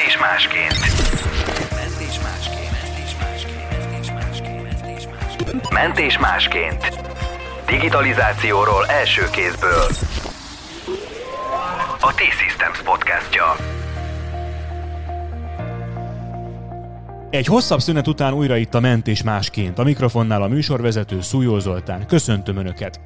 Mentés másként. Mentés másként. Mentés másként. Mentés másként. Mentés másként. Mentés másként. Digitalizációról első kézből. A T-Systems podcastja. Egy hosszabb szünet után újra itt a mentés másként. A mikrofonnál a műsorvezető Szújó Zoltán. Köszöntöm Önöket!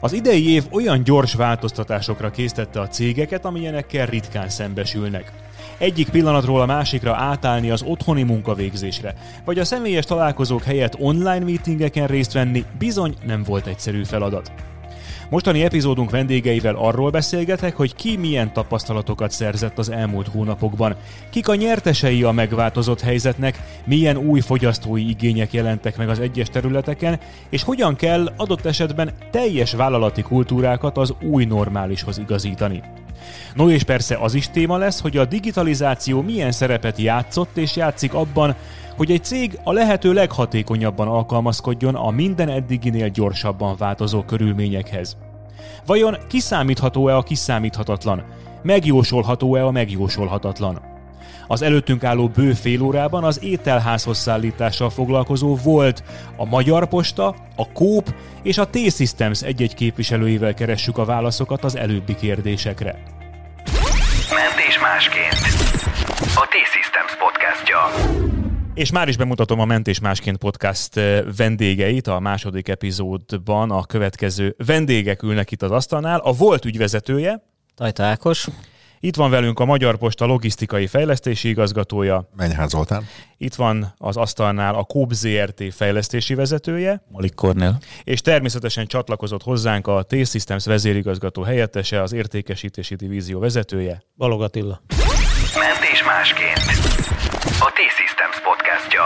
Az idei év olyan gyors változtatásokra késztette a cégeket, amilyenekkel ritkán szembesülnek. Egyik pillanatról a másikra átállni az otthoni munkavégzésre, vagy a személyes találkozók helyett online meetingeken részt venni bizony nem volt egyszerű feladat. Mostani epizódunk vendégeivel arról beszélgetek, hogy ki milyen tapasztalatokat szerzett az elmúlt hónapokban, kik a nyertesei a megváltozott helyzetnek, milyen új fogyasztói igények jelentek meg az egyes területeken, és hogyan kell adott esetben teljes vállalati kultúrákat az új normálishoz igazítani. No és persze az is téma lesz, hogy a digitalizáció milyen szerepet játszott és játszik abban, hogy egy cég a lehető leghatékonyabban alkalmazkodjon a minden eddiginél gyorsabban változó körülményekhez. Vajon kiszámítható-e a kiszámíthatatlan? Megjósolható-e a megjósolhatatlan? Az előttünk álló bő fél órában az ételházhoz szállítással foglalkozó volt a Magyar Posta, a Kóp és a T-Systems egy-egy képviselőivel keressük a válaszokat az előbbi kérdésekre. Mentés másként. A T-Systems podcastja. És már is bemutatom a Mentés Másként podcast eh, vendégeit a második epizódban. A következő vendégek ülnek itt az asztalnál. A volt ügyvezetője, Tajta Ákos. itt van velünk a Magyar Posta logisztikai fejlesztési igazgatója, Menyház Zoltán. itt van az asztalnál a Kóp ZRT fejlesztési vezetője, Malik Kornél. és természetesen csatlakozott hozzánk a T-Systems vezérigazgató helyettese, az értékesítési divízió vezetője. Balog Attila. Mentés másként. A T-Systems podcastja.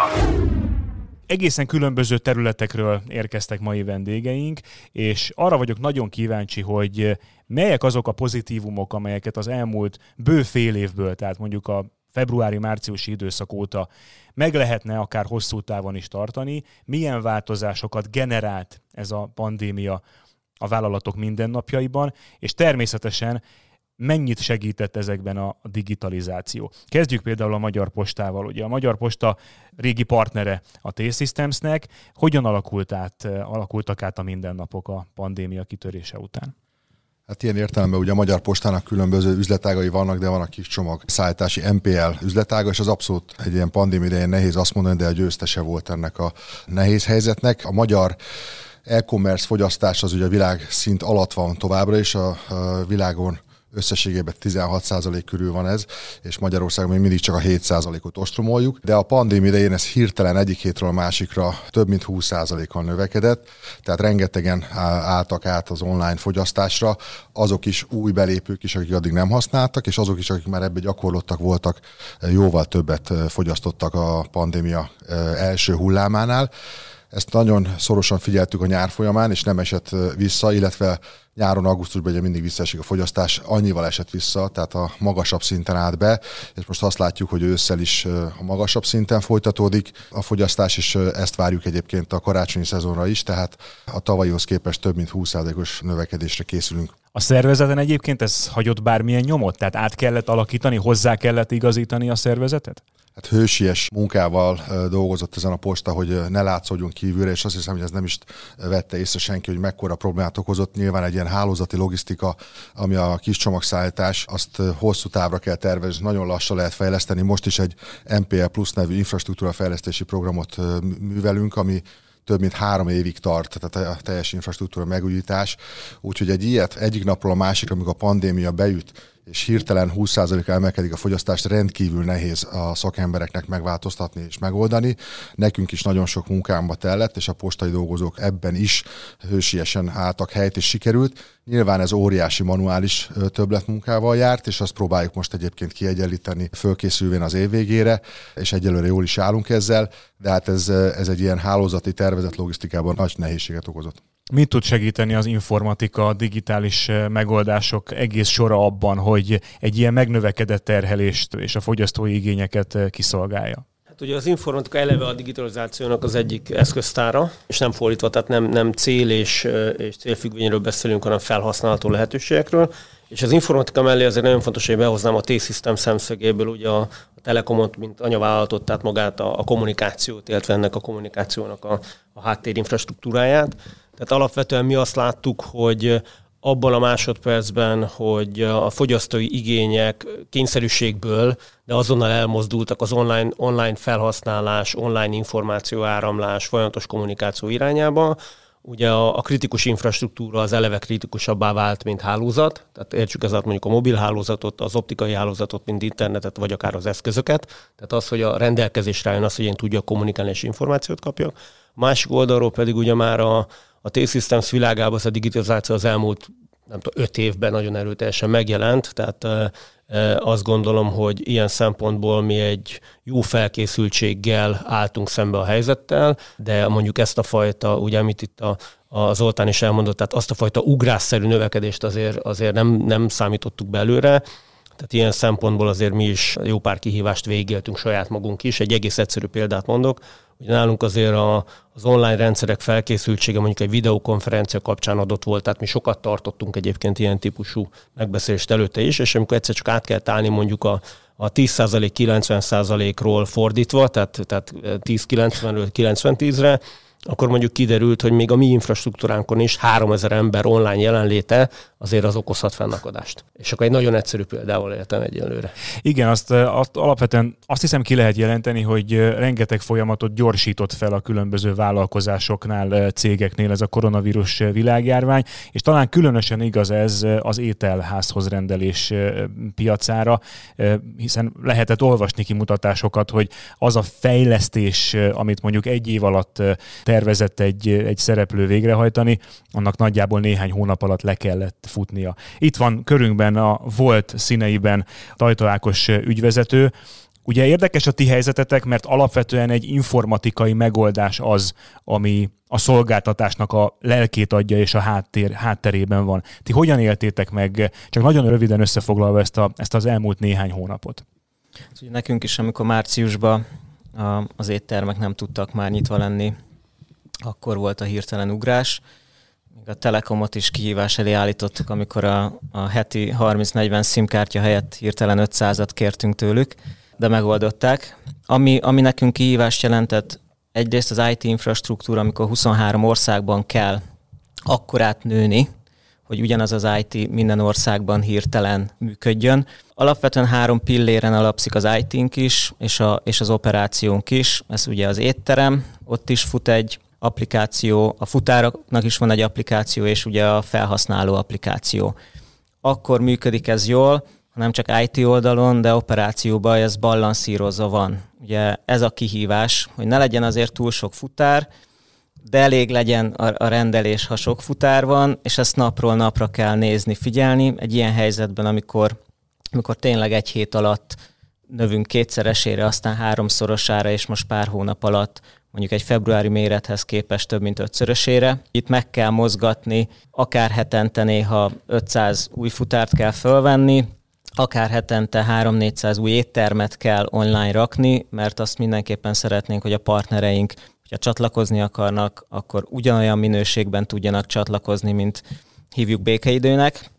Egészen különböző területekről érkeztek mai vendégeink, és arra vagyok nagyon kíváncsi, hogy melyek azok a pozitívumok, amelyeket az elmúlt bő fél évből, tehát mondjuk a februári-márciusi időszak óta meg lehetne akár hosszú távon is tartani, milyen változásokat generált ez a pandémia a vállalatok mindennapjaiban, és természetesen mennyit segített ezekben a digitalizáció. Kezdjük például a Magyar Postával. Ugye a Magyar Posta régi partnere a T-Systemsnek. Hogyan alakult át, alakultak át a mindennapok a pandémia kitörése után? Hát ilyen értelemben ugye a Magyar Postának különböző üzletágai vannak, de van a kis csomag szállítási MPL üzletága, és az abszolút egy ilyen pandémia idején nehéz azt mondani, de a győztese volt ennek a nehéz helyzetnek. A magyar e-commerce fogyasztás az ugye a világ szint alatt van továbbra is, a, a világon összességében 16% körül van ez, és Magyarországon még mindig csak a 7%-ot ostromoljuk, de a pandémia idején ez hirtelen egyik hétről a másikra több mint 20%-kal növekedett, tehát rengetegen álltak át az online fogyasztásra, azok is új belépők is, akik addig nem használtak, és azok is, akik már ebbe gyakorlottak voltak, jóval többet fogyasztottak a pandémia első hullámánál. Ezt nagyon szorosan figyeltük a nyár folyamán, és nem esett vissza, illetve nyáron, augusztusban ugye mindig visszaesik a fogyasztás, annyival esett vissza, tehát a magasabb szinten állt be, és most azt látjuk, hogy ősszel is a magasabb szinten folytatódik a fogyasztás, és ezt várjuk egyébként a karácsonyi szezonra is, tehát a tavalyihoz képest több mint 20%-os növekedésre készülünk. A szervezeten egyébként ez hagyott bármilyen nyomot? Tehát át kellett alakítani, hozzá kellett igazítani a szervezetet? Hát hősies munkával dolgozott ezen a posta, hogy ne látszódjon kívülre, és azt hiszem, hogy ez nem is vette észre senki, hogy mekkora problémát okozott. Nyilván egy ilyen hálózati logisztika, ami a kis csomagszállítás, azt hosszú távra kell tervezni, nagyon lassan lehet fejleszteni. Most is egy MPL Plus nevű infrastruktúra fejlesztési programot művelünk, ami több mint három évig tart, tehát a teljes infrastruktúra megújítás. Úgyhogy egy ilyet egyik napról a másikra, amikor a pandémia beüt, és hirtelen 20% emelkedik a fogyasztást, rendkívül nehéz a szakembereknek megváltoztatni és megoldani. Nekünk is nagyon sok munkámba tellett, és a postai dolgozók ebben is hősiesen álltak helyt, és sikerült. Nyilván ez óriási manuális többletmunkával járt, és azt próbáljuk most egyébként kiegyenlíteni, fölkészülvén az év végére, és egyelőre jól is állunk ezzel, de hát ez, ez egy ilyen hálózati tervezet logisztikában nagy nehézséget okozott. Mit tud segíteni az informatika, a digitális megoldások egész sora abban, hogy egy ilyen megnövekedett terhelést és a fogyasztói igényeket kiszolgálja? Hát ugye az informatika eleve a digitalizációnak az egyik eszköztára, és nem fordítva, tehát nem, nem cél és, és célfüggvényről beszélünk, hanem felhasználható lehetőségekről. És az informatika mellé azért nagyon fontos, hogy behoznám a T-System szemszögéből ugye a, a Telekomot, mint anyavállalatot, tehát magát a, a kommunikációt, illetve ennek a kommunikációnak a, a háttérinfrastruktúráját. Tehát alapvetően mi azt láttuk, hogy abban a másodpercben, hogy a fogyasztói igények kényszerűségből, de azonnal elmozdultak az online, online felhasználás, online információ áramlás, folyamatos kommunikáció irányába, ugye a, a kritikus infrastruktúra az eleve kritikusabbá vált, mint hálózat, tehát értsük ez mondjuk a mobil hálózatot, az optikai hálózatot, mint internetet, vagy akár az eszközöket. Tehát az, hogy a rendelkezésre jön az, hogy én tudjak kommunikálni és információt kapjak. A másik oldalról pedig ugye már a, a T-Systems világában az a digitalizáció az elmúlt nem tudom, öt évben nagyon erőteljesen megjelent, tehát azt gondolom, hogy ilyen szempontból mi egy jó felkészültséggel álltunk szembe a helyzettel, de mondjuk ezt a fajta, ugye amit itt a, a Zoltán is elmondott, tehát azt a fajta ugrásszerű növekedést azért, azért nem, nem számítottuk belőle, tehát ilyen szempontból azért mi is jó pár kihívást végéltünk saját magunk is. Egy egész egyszerű példát mondok. Ugye nálunk azért a, az online rendszerek felkészültsége mondjuk egy videokonferencia kapcsán adott volt, tehát mi sokat tartottunk egyébként ilyen típusú megbeszélést előtte is, és amikor egyszer csak át kell állni mondjuk a, a 10% 90%-ról fordítva, tehát, tehát 10-90-ről 90-10-re, akkor mondjuk kiderült, hogy még a mi infrastruktúránkon is 3000 ember online jelenléte azért az okozhat fennakadást. És akkor egy nagyon egyszerű példával éltem egyelőre. Igen, azt, azt alapvetően azt hiszem ki lehet jelenteni, hogy rengeteg folyamatot gyorsított fel a különböző vállalkozásoknál, cégeknél ez a koronavírus világjárvány, és talán különösen igaz ez az ételházhoz rendelés piacára, hiszen lehetett olvasni kimutatásokat, hogy az a fejlesztés, amit mondjuk egy év alatt tervezett egy, egy szereplő végrehajtani, annak nagyjából néhány hónap alatt le kellett futnia. Itt van körünkben a volt színeiben Tajta Ákos ügyvezető, Ugye érdekes a ti helyzetetek, mert alapvetően egy informatikai megoldás az, ami a szolgáltatásnak a lelkét adja és a háttér, hátterében van. Ti hogyan éltétek meg, csak nagyon röviden összefoglalva ezt, a, ezt az elmúlt néhány hónapot? Nekünk is, amikor márciusban az éttermek nem tudtak már nyitva lenni, akkor volt a hirtelen ugrás. Még a Telekomot is kihívás elé állítottuk, amikor a, a heti 30-40 szimkártya helyett hirtelen 500-at kértünk tőlük, de megoldották. Ami, ami nekünk kihívást jelentett, egyrészt az IT infrastruktúra, amikor 23 országban kell akkorát nőni, hogy ugyanaz az IT minden országban hirtelen működjön. Alapvetően három pilléren alapszik az IT-nk is, és, a, és az operációnk is. Ez ugye az étterem, ott is fut egy applikáció, a futároknak is van egy applikáció, és ugye a felhasználó applikáció. Akkor működik ez jól, hanem csak IT oldalon, de operációban ez balanszírozva van. Ugye ez a kihívás, hogy ne legyen azért túl sok futár, de elég legyen a, a rendelés, ha sok futár van, és ezt napról napra kell nézni, figyelni. Egy ilyen helyzetben, amikor, amikor tényleg egy hét alatt növünk kétszeresére, aztán háromszorosára, és most pár hónap alatt mondjuk egy februári mérethez képest több mint ötszörösére. Itt meg kell mozgatni, akár hetente néha 500 új futárt kell fölvenni, akár hetente 3-400 új éttermet kell online rakni, mert azt mindenképpen szeretnénk, hogy a partnereink, hogyha csatlakozni akarnak, akkor ugyanolyan minőségben tudjanak csatlakozni, mint hívjuk békeidőnek,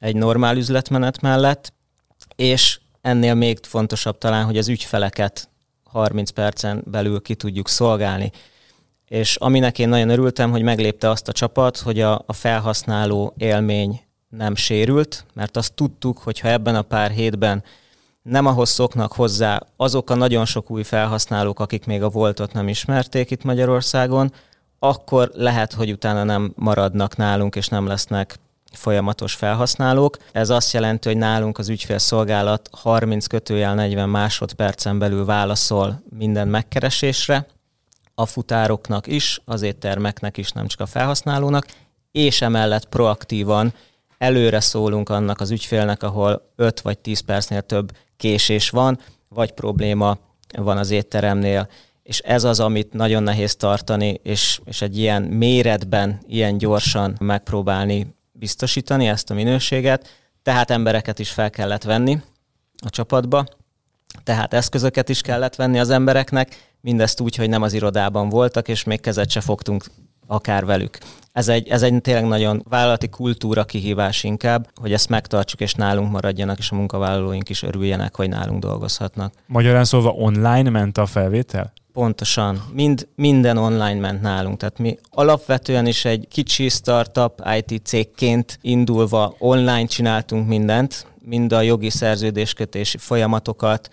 egy normál üzletmenet mellett, és ennél még fontosabb talán, hogy az ügyfeleket 30 percen belül ki tudjuk szolgálni. És aminek én nagyon örültem, hogy meglépte azt a csapat, hogy a, a felhasználó élmény nem sérült, mert azt tudtuk, hogy ha ebben a pár hétben nem ahhoz szoknak hozzá azok a nagyon sok új felhasználók, akik még a voltot nem ismerték itt Magyarországon, akkor lehet, hogy utána nem maradnak nálunk, és nem lesznek folyamatos felhasználók. Ez azt jelenti, hogy nálunk az ügyfélszolgálat 30 kötőjel 40 másodpercen belül válaszol minden megkeresésre, a futároknak is, az éttermeknek is, nem csak a felhasználónak, és emellett proaktívan előre szólunk annak az ügyfélnek, ahol 5 vagy 10 percnél több késés van, vagy probléma van az étteremnél, és ez az, amit nagyon nehéz tartani, és, és egy ilyen méretben, ilyen gyorsan megpróbálni biztosítani ezt a minőséget, tehát embereket is fel kellett venni a csapatba. tehát eszközöket is kellett venni az embereknek, mindezt úgy, hogy nem az irodában voltak, és még kezet se fogtunk akár velük. Ez egy, ez egy tényleg nagyon vállalati kultúra kihívás inkább, hogy ezt megtartsuk, és nálunk maradjanak, és a munkavállalóink is örüljenek, hogy nálunk dolgozhatnak. Magyarán szólva online ment a felvétel? Pontosan. Mind, minden online ment nálunk. Tehát mi alapvetően is egy kicsi startup IT cégként indulva online csináltunk mindent, mind a jogi szerződéskötési folyamatokat,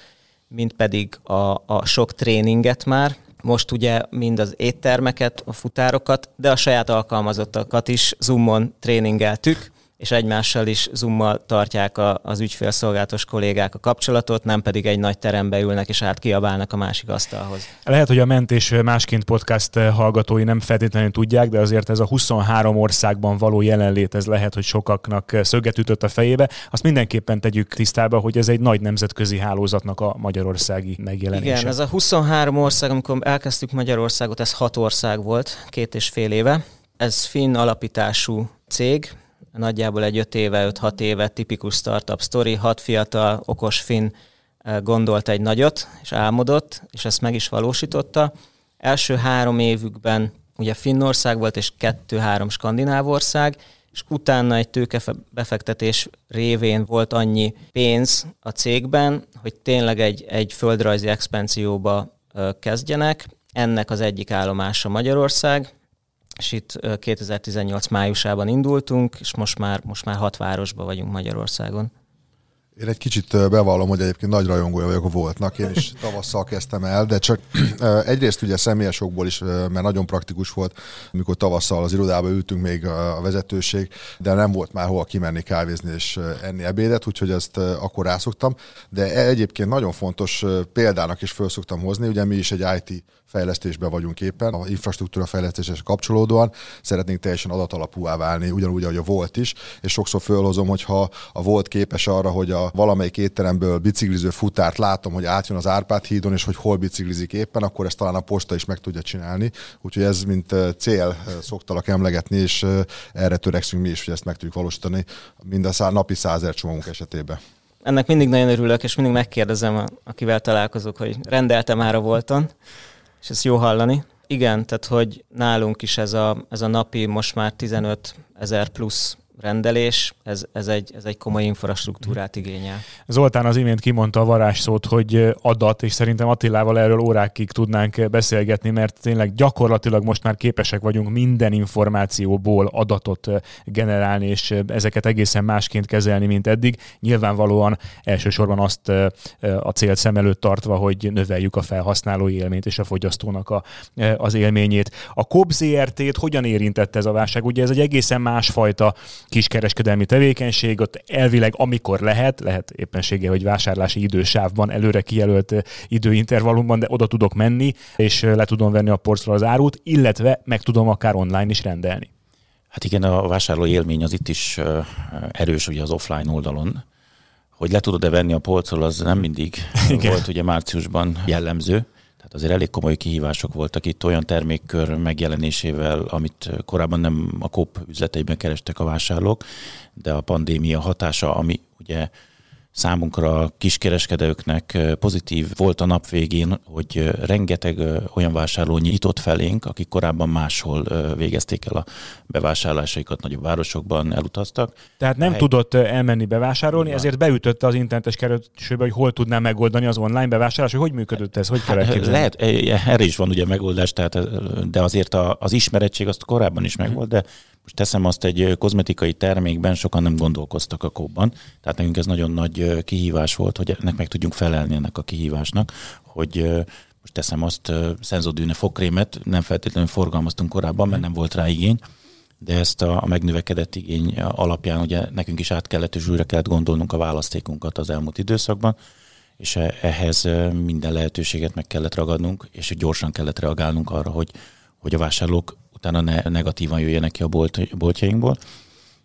mind pedig a, a sok tréninget már. Most ugye mind az éttermeket, a futárokat, de a saját alkalmazottakat is Zoomon tréningeltük, és egymással is zoommal tartják a, az ügyfélszolgálatos kollégák a kapcsolatot, nem pedig egy nagy terembe ülnek és átkiabálnak a másik asztalhoz. Lehet, hogy a Mentés Másként podcast hallgatói nem feltétlenül tudják, de azért ez a 23 országban való jelenlét, ez lehet, hogy sokaknak szöget ütött a fejébe. Azt mindenképpen tegyük tisztába, hogy ez egy nagy nemzetközi hálózatnak a magyarországi megjelenése. Igen, ez a 23 ország, amikor elkezdtük Magyarországot, ez hat ország volt, két és fél éve. Ez finn alapítású cég, nagyjából egy 5 éve, 5-6 éve tipikus startup story, hat fiatal, okos finn eh, gondolt egy nagyot, és álmodott, és ezt meg is valósította. Első három évükben ugye Finnország volt, és kettő-három skandináv ország, és utána egy tőkebefektetés révén volt annyi pénz a cégben, hogy tényleg egy, egy földrajzi expanzióba eh, kezdjenek. Ennek az egyik állomása Magyarország, és itt 2018 májusában indultunk, és most már, most már hat városban vagyunk Magyarországon. Én egy kicsit bevallom, hogy egyébként nagy rajongója vagyok a Voltnak, én is tavasszal kezdtem el, de csak egyrészt ugye személyes okból is, mert nagyon praktikus volt, amikor tavasszal az irodába ültünk még a vezetőség, de nem volt már hova kimenni kávézni és enni ebédet, úgyhogy ezt akkor rászoktam. De egyébként nagyon fontos példának is föl szoktam hozni, ugye mi is egy IT fejlesztésben vagyunk éppen, a infrastruktúra fejlesztéshez kapcsolódóan szeretnénk teljesen adatalapúvá válni, ugyanúgy, ahogy a volt is, és sokszor fölhozom, hogyha a volt képes arra, hogy a valamelyik étteremből bicikliző futárt látom, hogy átjön az Árpád hídon, és hogy hol biciklizik éppen, akkor ezt talán a posta is meg tudja csinálni. Úgyhogy ez mint cél szoktalak emlegetni, és erre törekszünk mi is, hogy ezt meg tudjuk valósítani mind a szá- napi százer csomagunk esetében. Ennek mindig nagyon örülök, és mindig megkérdezem, akivel találkozok, hogy rendeltem már a volton, és ezt jó hallani. Igen, tehát hogy nálunk is ez a, ez a napi most már 15 ezer plusz rendelés, ez, ez, egy, ez egy komoly infrastruktúrát igényel. Zoltán az imént kimondta a varázsszót, hogy adat, és szerintem Attilával erről órákig tudnánk beszélgetni, mert tényleg gyakorlatilag most már képesek vagyunk minden információból adatot generálni, és ezeket egészen másként kezelni, mint eddig. Nyilvánvalóan elsősorban azt a célt szem előtt tartva, hogy növeljük a felhasználói élményt és a fogyasztónak a, az élményét. A COB ZRT-t hogyan érintette ez a válság? Ugye ez egy egészen másfajta kiskereskedelmi tevékenység, ott elvileg amikor lehet, lehet éppensége, hogy vásárlási idősávban, előre kijelölt időintervallumban, de oda tudok menni, és le tudom venni a porcról az árut, illetve meg tudom akár online is rendelni. Hát igen, a vásárló élmény az itt is erős ugye az offline oldalon. Hogy le tudod-e venni a polcról, az nem mindig igen. volt ugye márciusban jellemző. Azért elég komoly kihívások voltak itt olyan termékkör megjelenésével, amit korábban nem a KOP üzleteiben kerestek a vásárlók, de a pandémia hatása, ami ugye számunkra kiskereskedőknek pozitív volt a nap végén, hogy rengeteg olyan vásárló nyitott felénk, akik korábban máshol végezték el a bevásárlásaikat, nagyobb városokban elutaztak. Tehát nem hely... tudott elmenni bevásárolni, Igen. ezért beütötte az internetes keresőbe, hogy hol tudná megoldani az online bevásárlást, hogy hogy működött ez, hogy kell hát, Lehet, erre is van ugye megoldás, tehát, de azért az ismerettség azt korábban is megvolt, de most teszem azt egy kozmetikai termékben, sokan nem gondolkoztak a kóban, tehát nekünk ez nagyon nagy kihívás volt, hogy ennek meg tudjunk felelni ennek a kihívásnak, hogy most teszem azt, szenzodűne fogkrémet nem feltétlenül forgalmaztunk korábban, mert nem volt rá igény, de ezt a, a megnövekedett igény alapján ugye nekünk is át kellett és újra kellett gondolnunk a választékunkat az elmúlt időszakban, és e, ehhez minden lehetőséget meg kellett ragadnunk, és gyorsan kellett reagálnunk arra, hogy, hogy a vásárlók utána ne, negatívan jöjjenek ki a bolt, boltjainkból.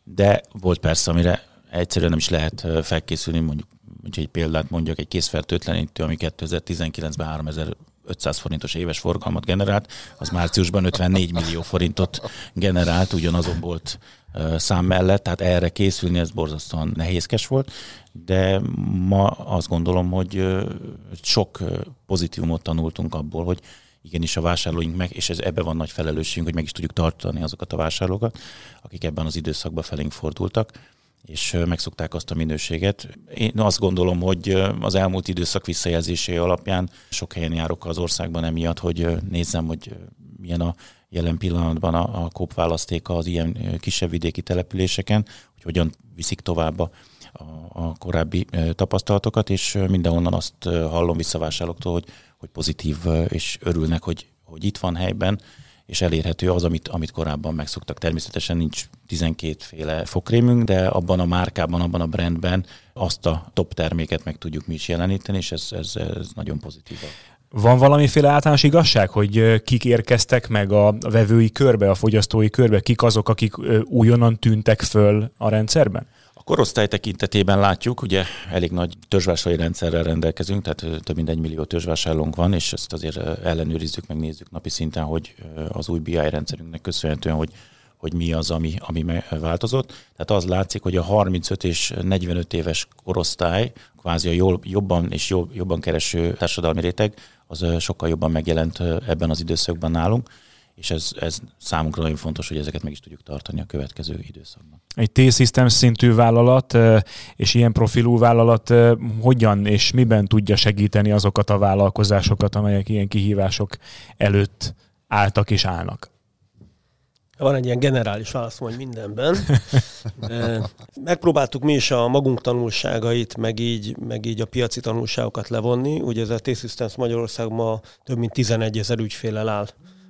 De volt persze, amire egyszerűen nem is lehet felkészülni, mondjuk, egy példát mondjak, egy készfertőtlenítő, ami 2019-ben 3000 500 forintos éves forgalmat generált, az márciusban 54 millió forintot generált ugyanazon volt szám mellett, tehát erre készülni ez borzasztóan nehézkes volt, de ma azt gondolom, hogy sok pozitívumot tanultunk abból, hogy igenis a vásárlóink meg, és ez ebben van nagy felelősségünk, hogy meg is tudjuk tartani azokat a vásárlókat, akik ebben az időszakban felénk fordultak és megszokták azt a minőséget. Én azt gondolom, hogy az elmúlt időszak visszajelzésé alapján sok helyen járok az országban emiatt, hogy nézzem, hogy milyen a jelen pillanatban a, a kóp választéka az ilyen kisebb vidéki településeken, hogy hogyan viszik tovább a, a korábbi tapasztalatokat, és mindenhonnan azt hallom visszavásárlóktól, hogy, hogy pozitív, és örülnek, hogy, hogy itt van helyben, és elérhető az, amit, amit korábban megszoktak. Természetesen nincs 12 féle fokrémünk, de abban a márkában, abban a brandben azt a top terméket meg tudjuk mi is jeleníteni, és ez, ez, ez nagyon pozitív. Van valamiféle általános igazság, hogy kik érkeztek meg a vevői körbe, a fogyasztói körbe, kik azok, akik újonnan tűntek föl a rendszerben? Korosztály tekintetében látjuk, ugye elég nagy törzsvásárlói rendszerrel rendelkezünk, tehát több mint egy millió törzsvásárlónk van, és ezt azért ellenőrizzük, meg nézzük napi szinten, hogy az új BI rendszerünknek köszönhetően, hogy hogy mi az, ami, ami változott. Tehát az látszik, hogy a 35 és 45 éves korosztály, kvázi a jól, jobban és jobban kereső társadalmi réteg, az sokkal jobban megjelent ebben az időszakban nálunk és ez, ez számunkra nagyon fontos, hogy ezeket meg is tudjuk tartani a következő időszakban. Egy T-Systems szintű vállalat és ilyen profilú vállalat hogyan és miben tudja segíteni azokat a vállalkozásokat, amelyek ilyen kihívások előtt álltak és állnak? Van egy ilyen generális válaszom, hogy mindenben. Megpróbáltuk mi is a magunk tanulságait, meg így, meg így a piaci tanulságokat levonni. Ugye ez a T-Systems Magyarország ma több mint 11 ezer ügyfélel áll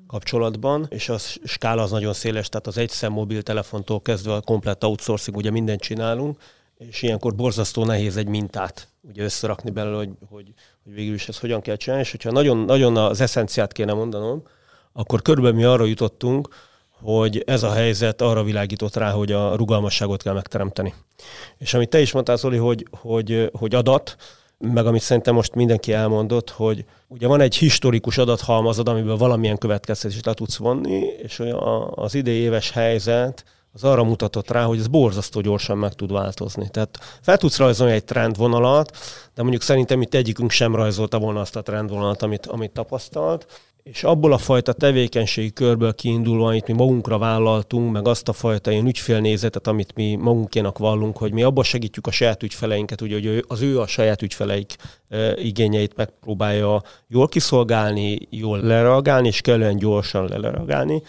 kapcsolatban, és a skála az nagyon széles, tehát az egyszem mobiltelefontól kezdve a komplett outsourcing, ugye mindent csinálunk, és ilyenkor borzasztó nehéz egy mintát ugye összerakni belőle, hogy, hogy, hogy végül is ezt hogyan kell csinálni, és hogyha nagyon, nagyon az eszenciát kéne mondanom, akkor körülbelül mi arra jutottunk, hogy ez a helyzet arra világított rá, hogy a rugalmasságot kell megteremteni. És amit te is mondtál, Zoli, hogy, hogy, hogy adat, meg amit szerintem most mindenki elmondott, hogy ugye van egy historikus adathalmazod, amiből valamilyen következtetést le tudsz vonni, és az idei éves helyzet az arra mutatott rá, hogy ez borzasztó gyorsan meg tud változni. Tehát fel tudsz rajzolni egy trendvonalat, de mondjuk szerintem itt egyikünk sem rajzolta volna azt a trendvonalat, amit, amit tapasztalt, és abból a fajta tevékenységi körből kiindulva, amit mi magunkra vállaltunk, meg azt a fajta ilyen ügyfélnézetet, amit mi magunkénak vallunk, hogy mi abban segítjük a saját ügyfeleinket, ugye, hogy az ő a saját ügyfeleik e, igényeit megpróbálja jól kiszolgálni, jól lereagálni, és kellően gyorsan lereagálni.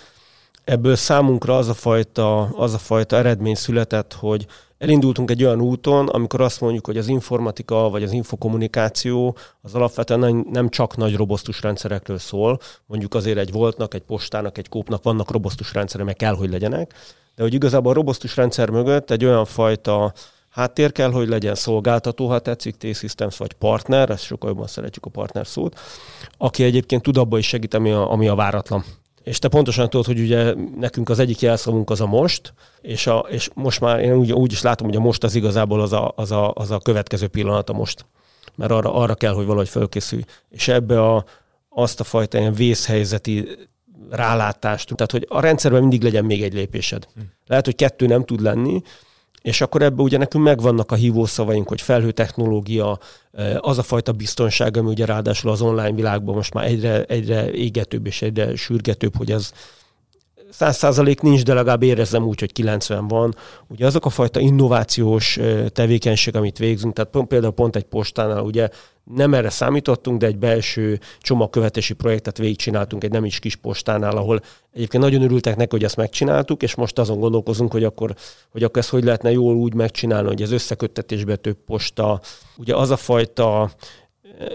Ebből számunkra az a fajta, az a fajta eredmény született, hogy elindultunk egy olyan úton, amikor azt mondjuk, hogy az informatika vagy az infokommunikáció az alapvetően nem csak nagy robosztus rendszerekről szól, mondjuk azért egy voltnak, egy postának, egy kópnak vannak robosztus rendszerek, meg kell, hogy legyenek, de hogy igazából a robosztus rendszer mögött egy olyan fajta háttér kell, hogy legyen szolgáltató, ha tetszik, T-Systems vagy partner, ezt sokkal jobban szeretjük a partner szót, aki egyébként tud abba is segít, ami a, ami a váratlan. És te pontosan tudod, hogy ugye nekünk az egyik jelszavunk az a most, és, a, és most már én úgy, úgy is látom, hogy a most az igazából az a, az a, az a következő pillanat a most. Mert arra, arra kell, hogy valahogy fölkészülj. És ebbe a, azt a fajta ilyen vészhelyzeti rálátást, tehát hogy a rendszerben mindig legyen még egy lépésed. Hm. Lehet, hogy kettő nem tud lenni, és akkor ebben ugye nekünk megvannak a hívószavaink, hogy felhőtechnológia, az a fajta biztonság, ami ugye ráadásul az online világban most már egyre, egyre égetőbb és egyre sürgetőbb, hogy ez száz százalék nincs, de legalább érezzem úgy, hogy 90 van. Ugye azok a fajta innovációs tevékenység, amit végzünk, tehát például pont egy postánál ugye nem erre számítottunk, de egy belső csomagkövetési projektet végigcsináltunk egy nem is kis postánál, ahol egyébként nagyon örültek neki, hogy ezt megcsináltuk, és most azon gondolkozunk, hogy akkor, hogy akkor ezt hogy lehetne jól úgy megcsinálni, hogy ez összeköttetésbe több posta. Ugye az a fajta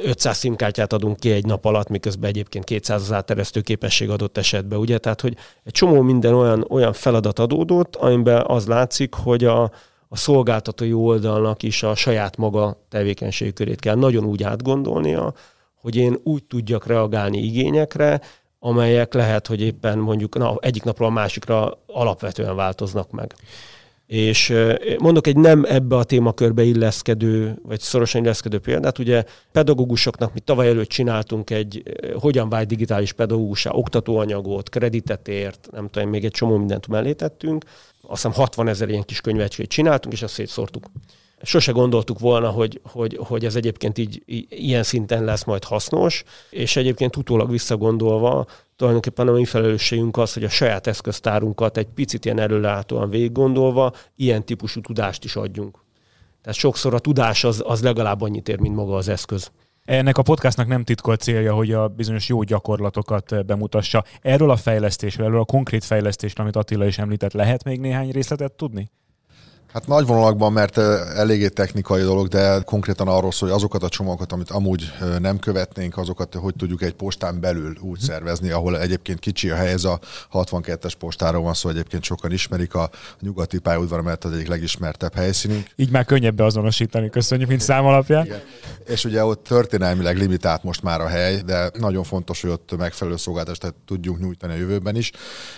500 szimkártyát adunk ki egy nap alatt, miközben egyébként 200 az átteresztő képesség adott esetben, ugye? Tehát, hogy egy csomó minden olyan, olyan feladat adódott, amiben az látszik, hogy a, a szolgáltatói oldalnak is a saját maga tevékenységkörét kell nagyon úgy átgondolnia, hogy én úgy tudjak reagálni igényekre, amelyek lehet, hogy éppen mondjuk na, egyik napról a másikra alapvetően változnak meg. És mondok egy nem ebbe a témakörbe illeszkedő, vagy szorosan illeszkedő példát. Ugye pedagógusoknak mi tavaly előtt csináltunk egy hogyan vált digitális pedagógusá oktatóanyagot, kreditetért, nem tudom, még egy csomó mindent mellé tettünk. Azt hiszem 60 ezer ilyen kis könyvecskét csináltunk, és azt szétszórtuk. Sose gondoltuk volna, hogy, hogy, hogy ez egyébként így, ilyen szinten lesz majd hasznos, és egyébként utólag visszagondolva tulajdonképpen a mi felelősségünk az, hogy a saját eszköztárunkat egy picit ilyen előlátóan végig gondolva ilyen típusú tudást is adjunk. Tehát sokszor a tudás az, az legalább annyit ér, mint maga az eszköz. Ennek a podcastnak nem titkolt célja, hogy a bizonyos jó gyakorlatokat bemutassa. Erről a fejlesztésről, erről a konkrét fejlesztésről, amit Attila is említett, lehet még néhány részletet tudni? Hát nagy vonalakban, mert eléggé technikai dolog, de konkrétan arról szól, hogy azokat a csomagokat, amit amúgy nem követnénk, azokat hogy tudjuk egy postán belül úgy mhm. szervezni, ahol egyébként kicsi a hely, ez a 62-es postáról van szó, egyébként sokan ismerik a nyugati pályaudvar, mert az egyik legismertebb helyszínünk. Így már könnyebb beazonosítani, köszönjük, mint szám alapján. Igen. És ugye ott történelmileg limitált most már a hely, de nagyon fontos, hogy ott megfelelő szolgáltatást tudjunk nyújtani a jövőben is.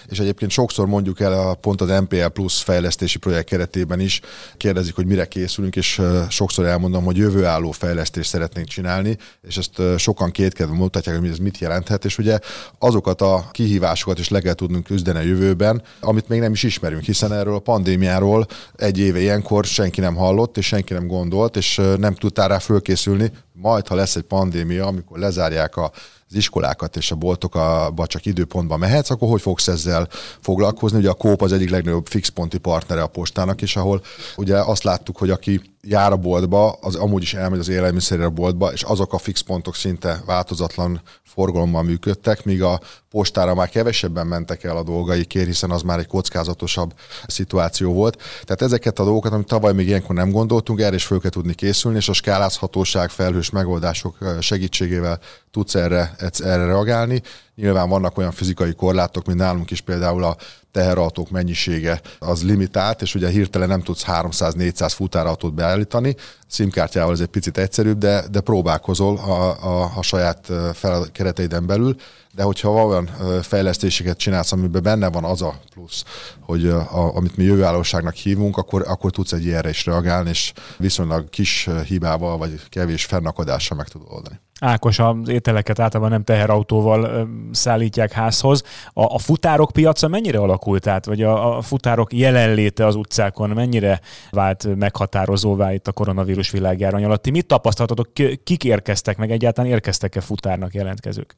És egyébként sokszor mondjuk el a, pont az MPL Plus fejlesztési projekt keretében is kérdezik, hogy mire készülünk, és sokszor elmondom, hogy jövőálló fejlesztést szeretnénk csinálni, és ezt sokan kétkedve mutatják, hogy ez mit jelenthet, és ugye azokat a kihívásokat is le kell tudnunk küzdeni a jövőben, amit még nem is ismerünk, hiszen erről a pandémiáról egy éve ilyenkor senki nem hallott, és senki nem gondolt, és nem tudtál rá fölkészülni, majd ha lesz egy pandémia, amikor lezárják a az iskolákat és a boltokba csak időpontban mehetsz, akkor hogy fogsz ezzel foglalkozni? Ugye a Kóp az egyik legnagyobb fixponti partnere a postának is, ahol ugye azt láttuk, hogy aki jár a boltba, az amúgy is elmegy az élelmiszerre a boltba, és azok a fixpontok szinte változatlan forgalommal működtek, míg a postára már kevesebben mentek el a dolgaikért, hiszen az már egy kockázatosabb szituáció volt. Tehát ezeket a dolgokat, amit tavaly még ilyenkor nem gondoltunk, erre is föl kell tudni készülni, és a skálázhatóság, felhős megoldások segítségével tudsz erre, erre reagálni. Nyilván vannak olyan fizikai korlátok, mint nálunk is például a teherautók mennyisége az limitált, és ugye hirtelen nem tudsz 300-400 futárautót beállítani. Szimkártyával ez egy picit egyszerűbb, de, de próbálkozol a, a, a saját fel, kereteiden belül, de hogyha olyan fejlesztéseket csinálsz, amiben benne van az a plusz, hogy a, amit mi jövőállóságnak hívunk, akkor, akkor tudsz egy ilyenre is reagálni, és viszonylag kis hibával vagy kevés fennakadással meg tudod oldani. Ákos, az ételeket általában nem teherautóval szállítják házhoz. A, a futárok piaca mennyire alakult át, vagy a, a futárok jelenléte az utcákon mennyire vált meghatározóvá itt a koronavírus világjárvány alatt? Ti mit tapasztaltatok, kik érkeztek, meg egyáltalán érkeztek-e futárnak jelentkezők?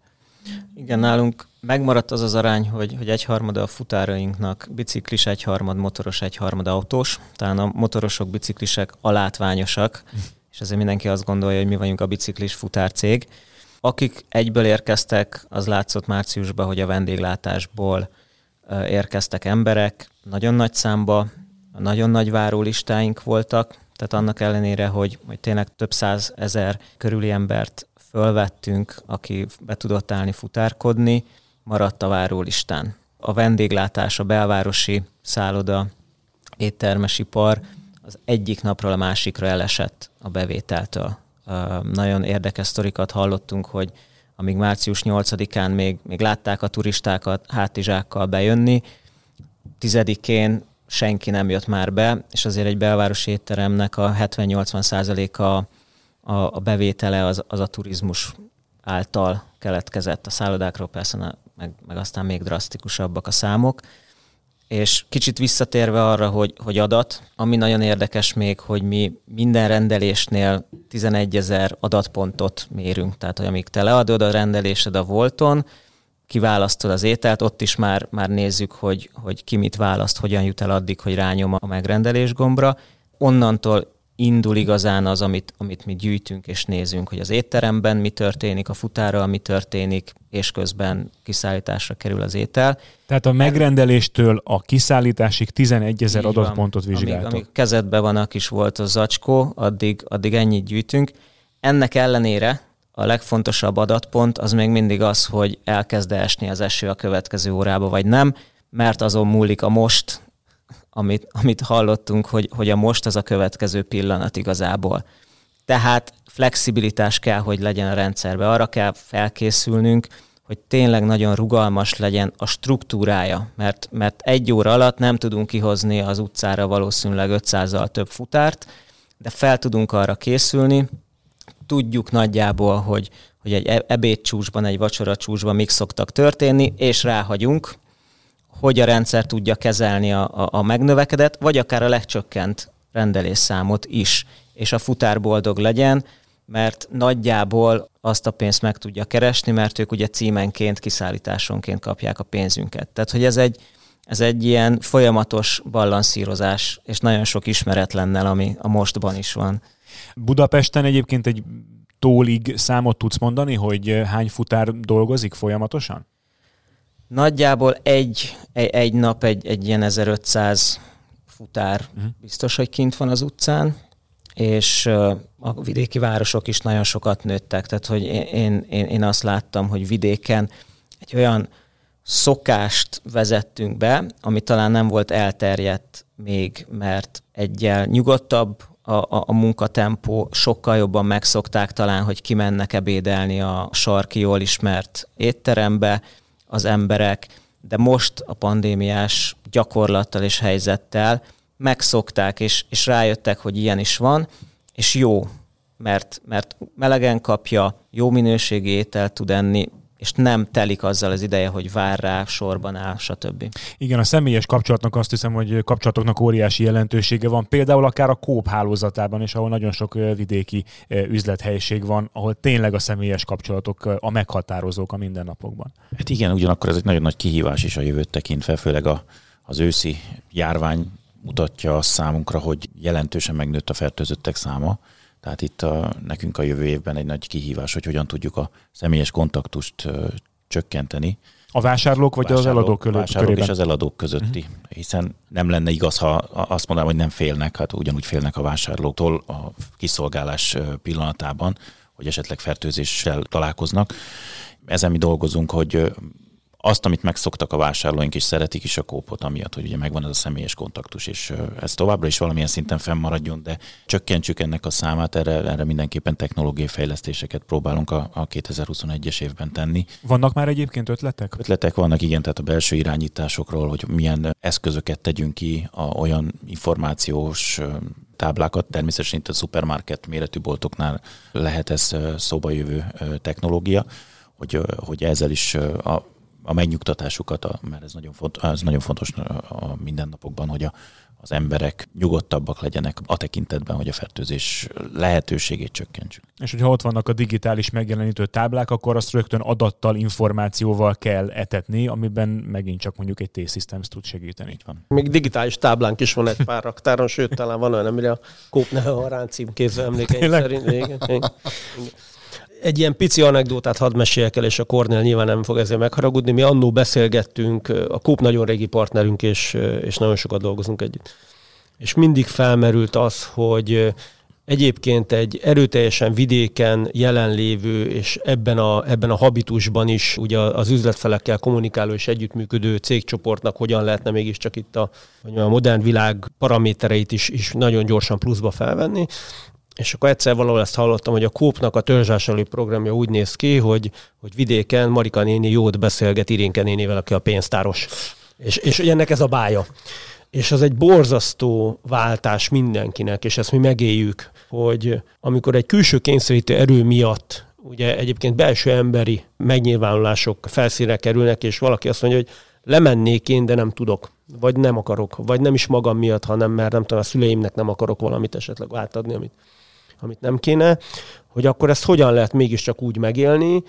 Igen, nálunk megmaradt az az arány, hogy, hogy egyharmada a futárainknak biciklis, egyharmad motoros, egyharmad autós. Talán a motorosok, biciklisek alátványosak, és ezért mindenki azt gondolja, hogy mi vagyunk a biciklis futárcég. Akik egyből érkeztek, az látszott márciusban, hogy a vendéglátásból érkeztek emberek, nagyon nagy számba, nagyon nagy várólistáink voltak, tehát annak ellenére, hogy, hogy tényleg több száz ezer körüli embert fölvettünk, aki be tudott állni futárkodni, maradt a várólistán. A vendéglátás, a belvárosi szálloda, éttermesipar az egyik napról a másikra elesett a bevételtől. Nagyon érdekes sztorikat hallottunk, hogy amíg március 8-án még, még látták a turistákat hátizsákkal bejönni, tizedikén senki nem jött már be, és azért egy belvárosi étteremnek a 70-80 százaléka a, a bevétele az, az a turizmus által keletkezett. A szállodákról persze, meg, meg aztán még drasztikusabbak a számok. És kicsit visszatérve arra, hogy, hogy adat, ami nagyon érdekes még, hogy mi minden rendelésnél 11 ezer adatpontot mérünk. Tehát, hogy amíg te leadod a rendelésed a Volton, kiválasztod az ételt, ott is már, már nézzük, hogy, hogy ki mit választ, hogyan jut el addig, hogy rányom a megrendelés gombra. Onnantól indul igazán az, amit, amit mi gyűjtünk és nézünk, hogy az étteremben mi történik, a futára mi történik, és közben kiszállításra kerül az étel. Tehát a megrendeléstől a kiszállításig 11 ezer adatpontot vizsgáltok. Amíg, amíg kezedbe van a kis volt a zacskó, addig, addig ennyit gyűjtünk. Ennek ellenére a legfontosabb adatpont az még mindig az, hogy elkezd esni az eső a következő órába, vagy nem, mert azon múlik a most, amit, amit hallottunk, hogy, hogy a most az a következő pillanat igazából. Tehát flexibilitás kell, hogy legyen a rendszerbe. Arra kell felkészülnünk, hogy tényleg nagyon rugalmas legyen a struktúrája, mert, mert egy óra alatt nem tudunk kihozni az utcára valószínűleg 500-al több futárt, de fel tudunk arra készülni, tudjuk nagyjából, hogy, hogy egy e- ebédcsúcsban, egy vacsoracsúcsban mik szoktak történni, és ráhagyunk, hogy a rendszer tudja kezelni a, a, a megnövekedett, vagy akár a legcsökkent rendelésszámot is, és a futár boldog legyen, mert nagyjából azt a pénzt meg tudja keresni, mert ők ugye címenként, kiszállításonként kapják a pénzünket. Tehát, hogy ez egy, ez egy ilyen folyamatos balanszírozás, és nagyon sok ismeretlennel, ami a mostban is van. Budapesten egyébként egy tólig számot tudsz mondani, hogy hány futár dolgozik folyamatosan? Nagyjából egy, egy, egy nap egy, egy ilyen 1500 futár uh-huh. biztos, hogy kint van az utcán, és a vidéki városok is nagyon sokat nőttek, tehát hogy én, én, én azt láttam, hogy vidéken egy olyan szokást vezettünk be, ami talán nem volt elterjedt még, mert egyel nyugodtabb a, a, a munkatempó, sokkal jobban megszokták talán, hogy kimennek ebédelni a sarki jól ismert étterembe az emberek, de most a pandémiás gyakorlattal és helyzettel megszokták, és, és rájöttek, hogy ilyen is van, és jó, mert, mert melegen kapja, jó minőségi ételt tud enni, és nem telik azzal az ideje, hogy vár rá, sorban áll, stb. Igen, a személyes kapcsolatnak azt hiszem, hogy kapcsolatoknak óriási jelentősége van. Például akár a Kóp hálózatában is, ahol nagyon sok vidéki üzlethelyiség van, ahol tényleg a személyes kapcsolatok a meghatározók a mindennapokban. Hát igen, ugyanakkor ez egy nagyon nagy kihívás is a jövőt tekintve, főleg a, az őszi járvány mutatja azt számunkra, hogy jelentősen megnőtt a fertőzöttek száma. Tehát itt a, nekünk a jövő évben egy nagy kihívás, hogy hogyan tudjuk a személyes kontaktust ö, csökkenteni. A vásárlók vagy vásárlók, az eladók között? Vásárlók körében? és az eladók közötti. Uh-huh. Hiszen nem lenne igaz, ha azt mondanám, hogy nem félnek, hát ugyanúgy félnek a vásárlóktól a kiszolgálás pillanatában, hogy esetleg fertőzéssel találkoznak. Ezen mi dolgozunk, hogy azt, amit megszoktak a vásárlóink, és szeretik is a kópot, amiatt, hogy ugye megvan ez a személyes kontaktus, és ez továbbra is valamilyen szinten fennmaradjon, de csökkentsük ennek a számát, erre, erre mindenképpen technológiai fejlesztéseket próbálunk a, a 2021-es évben tenni. Vannak már egyébként ötletek? Ötletek vannak, igen, tehát a belső irányításokról, hogy milyen eszközöket tegyünk ki, a, olyan információs táblákat, természetesen itt a supermarket méretű boltoknál lehet ez szóba jövő technológia, hogy, hogy ezzel is a a megnyugtatásukat, a, mert ez nagyon, font, ez nagyon fontos a mindennapokban, hogy a, az emberek nyugodtabbak legyenek a tekintetben, hogy a fertőzés lehetőségét csökkentsük. És hogyha ott vannak a digitális megjelenítő táblák, akkor azt rögtön adattal, információval kell etetni, amiben megint csak mondjuk egy T-Systems tud segíteni. Így van. Még digitális táblánk is van egy pár raktáron, sőt, talán van olyan, amire a Kóp neve a ráncím kézzel emlékeim szerint. Igen, igen. igen egy ilyen pici anekdótát hadd meséljek el, és a Cornell nyilván nem fog ezzel megharagudni. Mi annó beszélgettünk, a Coop nagyon régi partnerünk, és, és nagyon sokat dolgozunk együtt. És mindig felmerült az, hogy egyébként egy erőteljesen vidéken jelenlévő, és ebben a, ebben a habitusban is ugye az üzletfelekkel kommunikáló és együttműködő cégcsoportnak hogyan lehetne mégiscsak itt a, a modern világ paramétereit is, is nagyon gyorsan pluszba felvenni. És akkor egyszer valahol ezt hallottam, hogy a Kópnak a törzsásolói programja úgy néz ki, hogy, hogy vidéken Marika néni jót beszélget Irénke nénivel, aki a pénztáros. És, és ennek ez a bája. És az egy borzasztó váltás mindenkinek, és ezt mi megéljük, hogy amikor egy külső kényszerítő erő miatt ugye egyébként belső emberi megnyilvánulások felszínre kerülnek, és valaki azt mondja, hogy lemennék én, de nem tudok, vagy nem akarok, vagy nem is magam miatt, hanem mert nem tudom, a szüleimnek nem akarok valamit esetleg átadni, amit amit nem kéne, hogy akkor ezt hogyan lehet mégiscsak úgy megélni,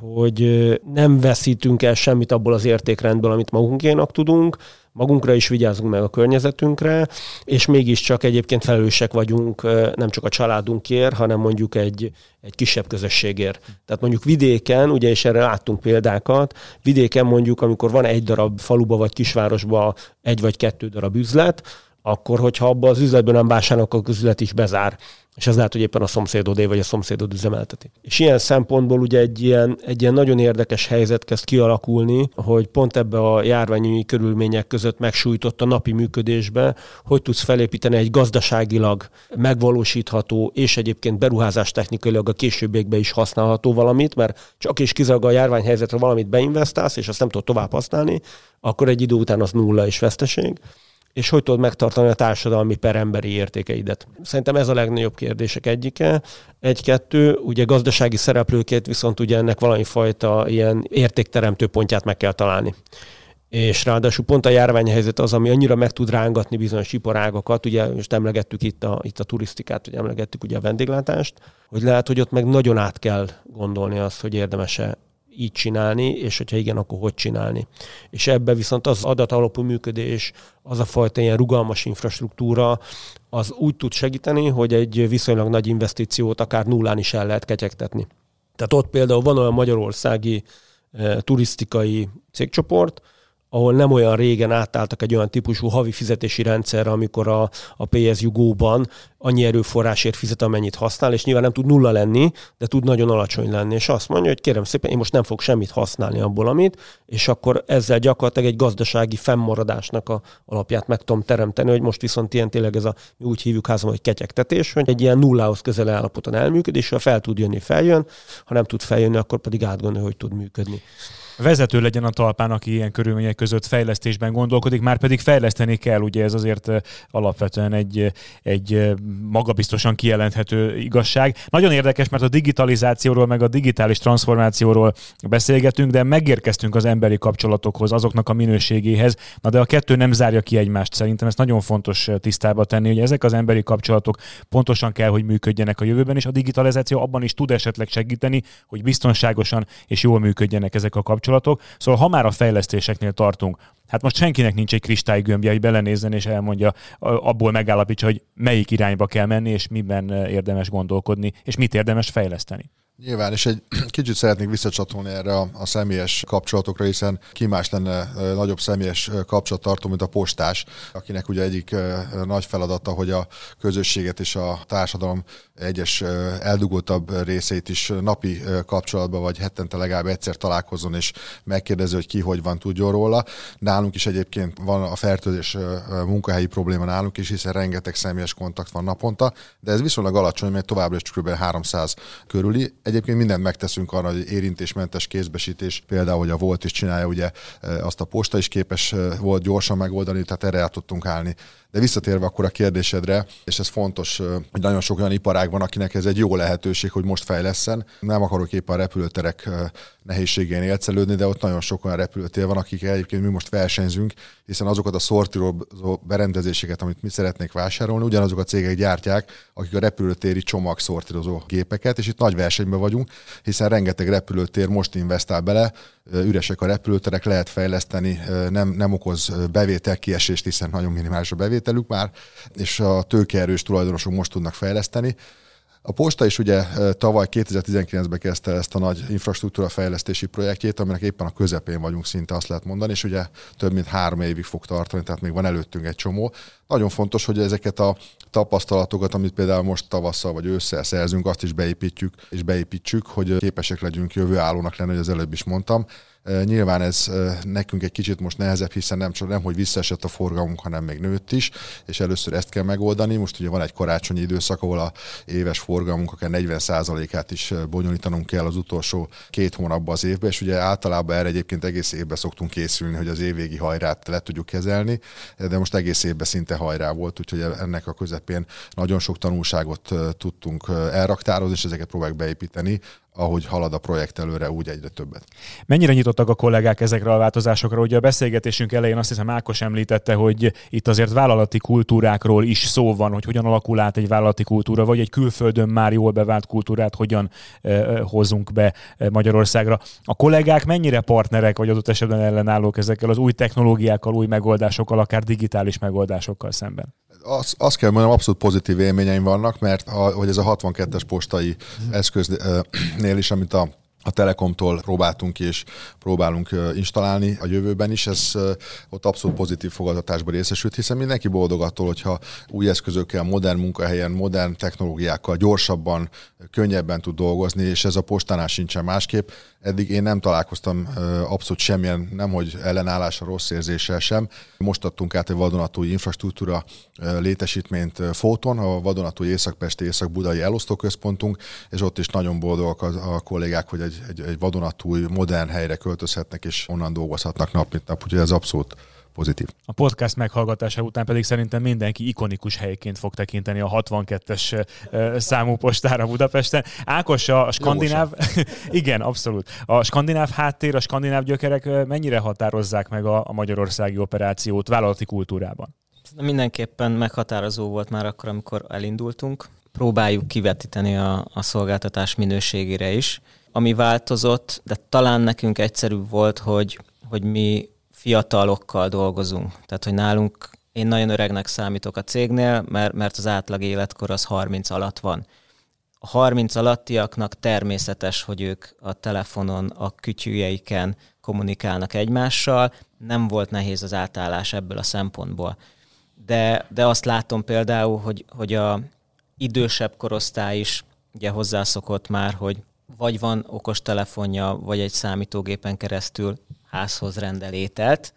hogy nem veszítünk el semmit abból az értékrendből, amit magunkénak tudunk, magunkra is vigyázunk meg a környezetünkre, és mégiscsak egyébként felelősek vagyunk nem csak a családunkért, hanem mondjuk egy, egy kisebb közösségért. Tehát mondjuk vidéken, ugye és erre láttunk példákat, vidéken mondjuk, amikor van egy darab faluba vagy kisvárosba egy vagy kettő darab üzlet, akkor hogyha abban az üzletben nem vásárolnak, akkor az üzlet is bezár és ez lehet, hogy éppen a szomszédodé vagy a szomszédod üzemelteti. És ilyen szempontból ugye egy ilyen, egy ilyen nagyon érdekes helyzet kezd kialakulni, hogy pont ebbe a járványi körülmények között megsújtott a napi működésbe, hogy tudsz felépíteni egy gazdaságilag megvalósítható és egyébként beruházás technikailag a későbbiekben is használható valamit, mert csak és kizárólag a járványhelyzetre valamit beinvestálsz, és azt nem tudod tovább használni, akkor egy idő után az nulla és veszteség és hogy tudod megtartani a társadalmi per emberi értékeidet. Szerintem ez a legnagyobb kérdések egyike. Egy-kettő, ugye gazdasági szereplőként viszont ugye ennek valami fajta ilyen értékteremtő pontját meg kell találni. És ráadásul pont a járványhelyzet az, ami annyira meg tud rángatni bizonyos iparágokat, ugye most emlegettük itt a, itt a turisztikát, ugye emlegettük ugye a vendéglátást, hogy lehet, hogy ott meg nagyon át kell gondolni azt, hogy érdemese így csinálni, és hogyha igen, akkor hogy csinálni. És ebbe viszont az adatalapú működés, az a fajta ilyen rugalmas infrastruktúra, az úgy tud segíteni, hogy egy viszonylag nagy investíciót akár nullán is el lehet ketyegtetni. Tehát ott például van olyan magyarországi e, turisztikai cégcsoport, ahol nem olyan régen átálltak egy olyan típusú havi fizetési rendszerre, amikor a, a PSU Go-ban annyi erőforrásért fizet, amennyit használ, és nyilván nem tud nulla lenni, de tud nagyon alacsony lenni. És azt mondja, hogy kérem szépen, én most nem fog semmit használni abból, amit, és akkor ezzel gyakorlatilag egy gazdasági fennmaradásnak a alapját meg tudom teremteni, hogy most viszont ilyen tényleg ez a, mi úgy hívjuk házam, hogy ketyegtetés, hogy egy ilyen nullához közel állapoton elműködik, és ha fel tud jönni, feljön, ha nem tud feljönni, akkor pedig átgondolja, hogy tud működni vezető legyen a talpán, aki ilyen körülmények között fejlesztésben gondolkodik, már pedig fejleszteni kell, ugye ez azért alapvetően egy, egy magabiztosan kijelenthető igazság. Nagyon érdekes, mert a digitalizációról, meg a digitális transformációról beszélgetünk, de megérkeztünk az emberi kapcsolatokhoz, azoknak a minőségéhez. Na de a kettő nem zárja ki egymást. Szerintem ezt nagyon fontos tisztába tenni, hogy ezek az emberi kapcsolatok pontosan kell, hogy működjenek a jövőben, és a digitalizáció abban is tud esetleg segíteni, hogy biztonságosan és jól működjenek ezek a kapcsolatok kapcsolatok. Szóval ha már a fejlesztéseknél tartunk, hát most senkinek nincs egy kristálygömbje, hogy belenézzen és elmondja, abból megállapítsa, hogy melyik irányba kell menni, és miben érdemes gondolkodni, és mit érdemes fejleszteni. Nyilván, és egy kicsit szeretnék visszacsatolni erre a, a személyes kapcsolatokra, hiszen ki más lenne nagyobb személyes kapcsolattartó, mint a postás, akinek ugye egyik nagy feladata, hogy a közösséget és a társadalom egyes eldugultabb részét is napi kapcsolatban, vagy hetente legalább egyszer találkozzon, és megkérdező, hogy ki hogy van, tudjon róla. Nálunk is egyébként van a fertőzés munkahelyi probléma nálunk is, hiszen rengeteg személyes kontakt van naponta, de ez viszonylag alacsony, mert továbbra is kb. 300 körüli Egyébként mindent megteszünk arra, hogy érintésmentes kézbesítés, például, hogy a Volt is csinálja, ugye e, azt a posta is képes e, volt gyorsan megoldani, tehát erre el tudtunk állni. De visszatérve akkor a kérdésedre, és ez fontos, hogy nagyon sok olyan iparág van, akinek ez egy jó lehetőség, hogy most fejleszen. Nem akarok éppen a repülőterek nehézségén élcelődni, de ott nagyon sok olyan repülőtér van, akik egyébként mi most versenyzünk, hiszen azokat a szortírozó berendezéseket, amit mi szeretnék vásárolni, ugyanazok a cégek gyártják, akik a repülőtéri csomag szortírozó gépeket, és itt nagy versenyben vagyunk, hiszen rengeteg repülőtér most investál bele, üresek a repülőterek, lehet fejleszteni, nem, nem okoz bevétel kiesést, hiszen nagyon minimális a bevételük már, és a tőkeerős tulajdonosok most tudnak fejleszteni. A posta is ugye tavaly 2019-ben kezdte ezt a nagy infrastruktúra fejlesztési projektjét, aminek éppen a közepén vagyunk szinte, azt lehet mondani, és ugye több mint három évig fog tartani, tehát még van előttünk egy csomó. Nagyon fontos, hogy ezeket a tapasztalatokat, amit például most tavasszal vagy ősszel szerzünk, azt is beépítjük, és beépítsük, hogy képesek legyünk jövő állónak lenni, hogy az előbb is mondtam. Nyilván ez nekünk egy kicsit most nehezebb, hiszen nem csak nem, hogy visszaesett a forgalmunk, hanem még nőtt is, és először ezt kell megoldani. Most ugye van egy karácsonyi időszak, ahol a éves forgalmunk akár 40%-át is bonyolítanunk kell az utolsó két hónapban az évben, és ugye általában erre egyébként egész évben szoktunk készülni, hogy az évvégi hajrát le tudjuk kezelni, de most egész évben szinte hajrá volt, úgyhogy ennek a közepén nagyon sok tanulságot tudtunk elraktározni, és ezeket próbáljuk beépíteni ahogy halad a projekt előre, úgy egyre többet. Mennyire nyitottak a kollégák ezekre a változásokra? Ugye a beszélgetésünk elején azt hiszem Ákos említette, hogy itt azért vállalati kultúrákról is szó van, hogy hogyan alakul át egy vállalati kultúra, vagy egy külföldön már jól bevált kultúrát hogyan eh, hozunk be Magyarországra. A kollégák mennyire partnerek, vagy adott esetben ellenállók ezekkel az új technológiákkal, új megoldásokkal, akár digitális megoldásokkal szemben? Azt, azt kell mondanom, abszolút pozitív élményeim vannak, mert a, hogy ez a 62-es postai eszköznél is, amit a a Telekomtól próbáltunk és próbálunk installálni a jövőben is, ez ott abszolút pozitív fogadatásban részesült, hiszen mindenki boldog attól, hogyha új eszközökkel, modern munkahelyen, modern technológiákkal gyorsabban, könnyebben tud dolgozni, és ez a postánál sincsen másképp. Eddig én nem találkoztam abszolút semmilyen, nemhogy ellenállása, rossz érzéssel sem. Most adtunk át egy vadonatúj infrastruktúra létesítményt Fóton, a vadonatúj Észak-Pesti Észak-Budai elosztóközpontunk, és ott is nagyon boldogak a, a kollégák, hogy egy, egy, egy vadonatúj, modern helyre költözhetnek, és onnan dolgozhatnak nap mint nap, úgyhogy ez abszolút pozitív. A podcast meghallgatása után pedig szerintem mindenki ikonikus helyként fog tekinteni a 62-es számú postára Budapesten. Ákos, a skandináv, igen, abszolút. A skandináv háttér, a skandináv gyökerek mennyire határozzák meg a, a magyarországi operációt vállalati kultúrában? Mindenképpen meghatározó volt már akkor, amikor elindultunk. Próbáljuk kivetíteni a, a szolgáltatás minőségére is. Ami változott, de talán nekünk egyszerű volt, hogy, hogy mi fiatalokkal dolgozunk. Tehát, hogy nálunk én nagyon öregnek számítok a cégnél, mert, mert az átlag életkor az 30 alatt van. A 30 alattiaknak természetes, hogy ők a telefonon, a kütyűjeiken kommunikálnak egymással. Nem volt nehéz az átállás ebből a szempontból. De, de azt látom például, hogy, hogy a idősebb korosztály is ugye hozzászokott már, hogy vagy van okos telefonja, vagy egy számítógépen keresztül házhoz rendel ételt,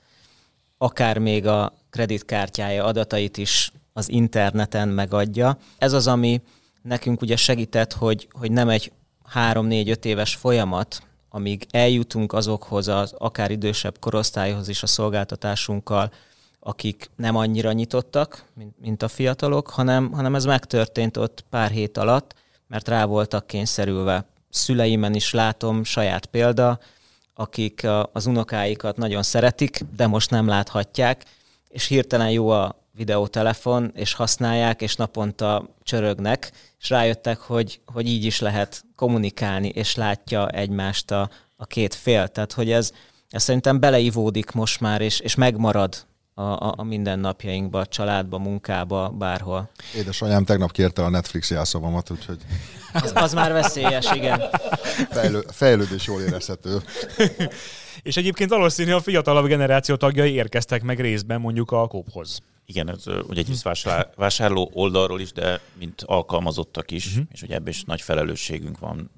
akár még a kreditkártyája adatait is az interneten megadja. Ez az, ami nekünk ugye segített, hogy, hogy nem egy három-négy-öt éves folyamat, amíg eljutunk azokhoz az akár idősebb korosztályhoz is a szolgáltatásunkkal, akik nem annyira nyitottak, mint, mint a fiatalok, hanem, hanem ez megtörtént ott pár hét alatt, mert rá voltak kényszerülve. Szüleimen is látom, saját példa, akik az unokáikat nagyon szeretik, de most nem láthatják, és hirtelen jó a videótelefon, és használják, és naponta csörögnek, és rájöttek, hogy, hogy így is lehet kommunikálni, és látja egymást a, a két fél. Tehát, hogy ez, ez szerintem beleivódik most már, és, és megmarad a, a, mindennapjainkba, a családba, munkába, bárhol. Édesanyám tegnap kérte a Netflix jelszavamat, úgyhogy... Az, az már veszélyes, igen. Fejlő, fejlődés jól érezhető. És egyébként valószínű a fiatalabb generáció tagjai érkeztek meg részben mondjuk a kóphoz. Igen, ez ugye egy vásárló oldalról is, de mint alkalmazottak is, uh-huh. és ugye ebben is nagy felelősségünk van,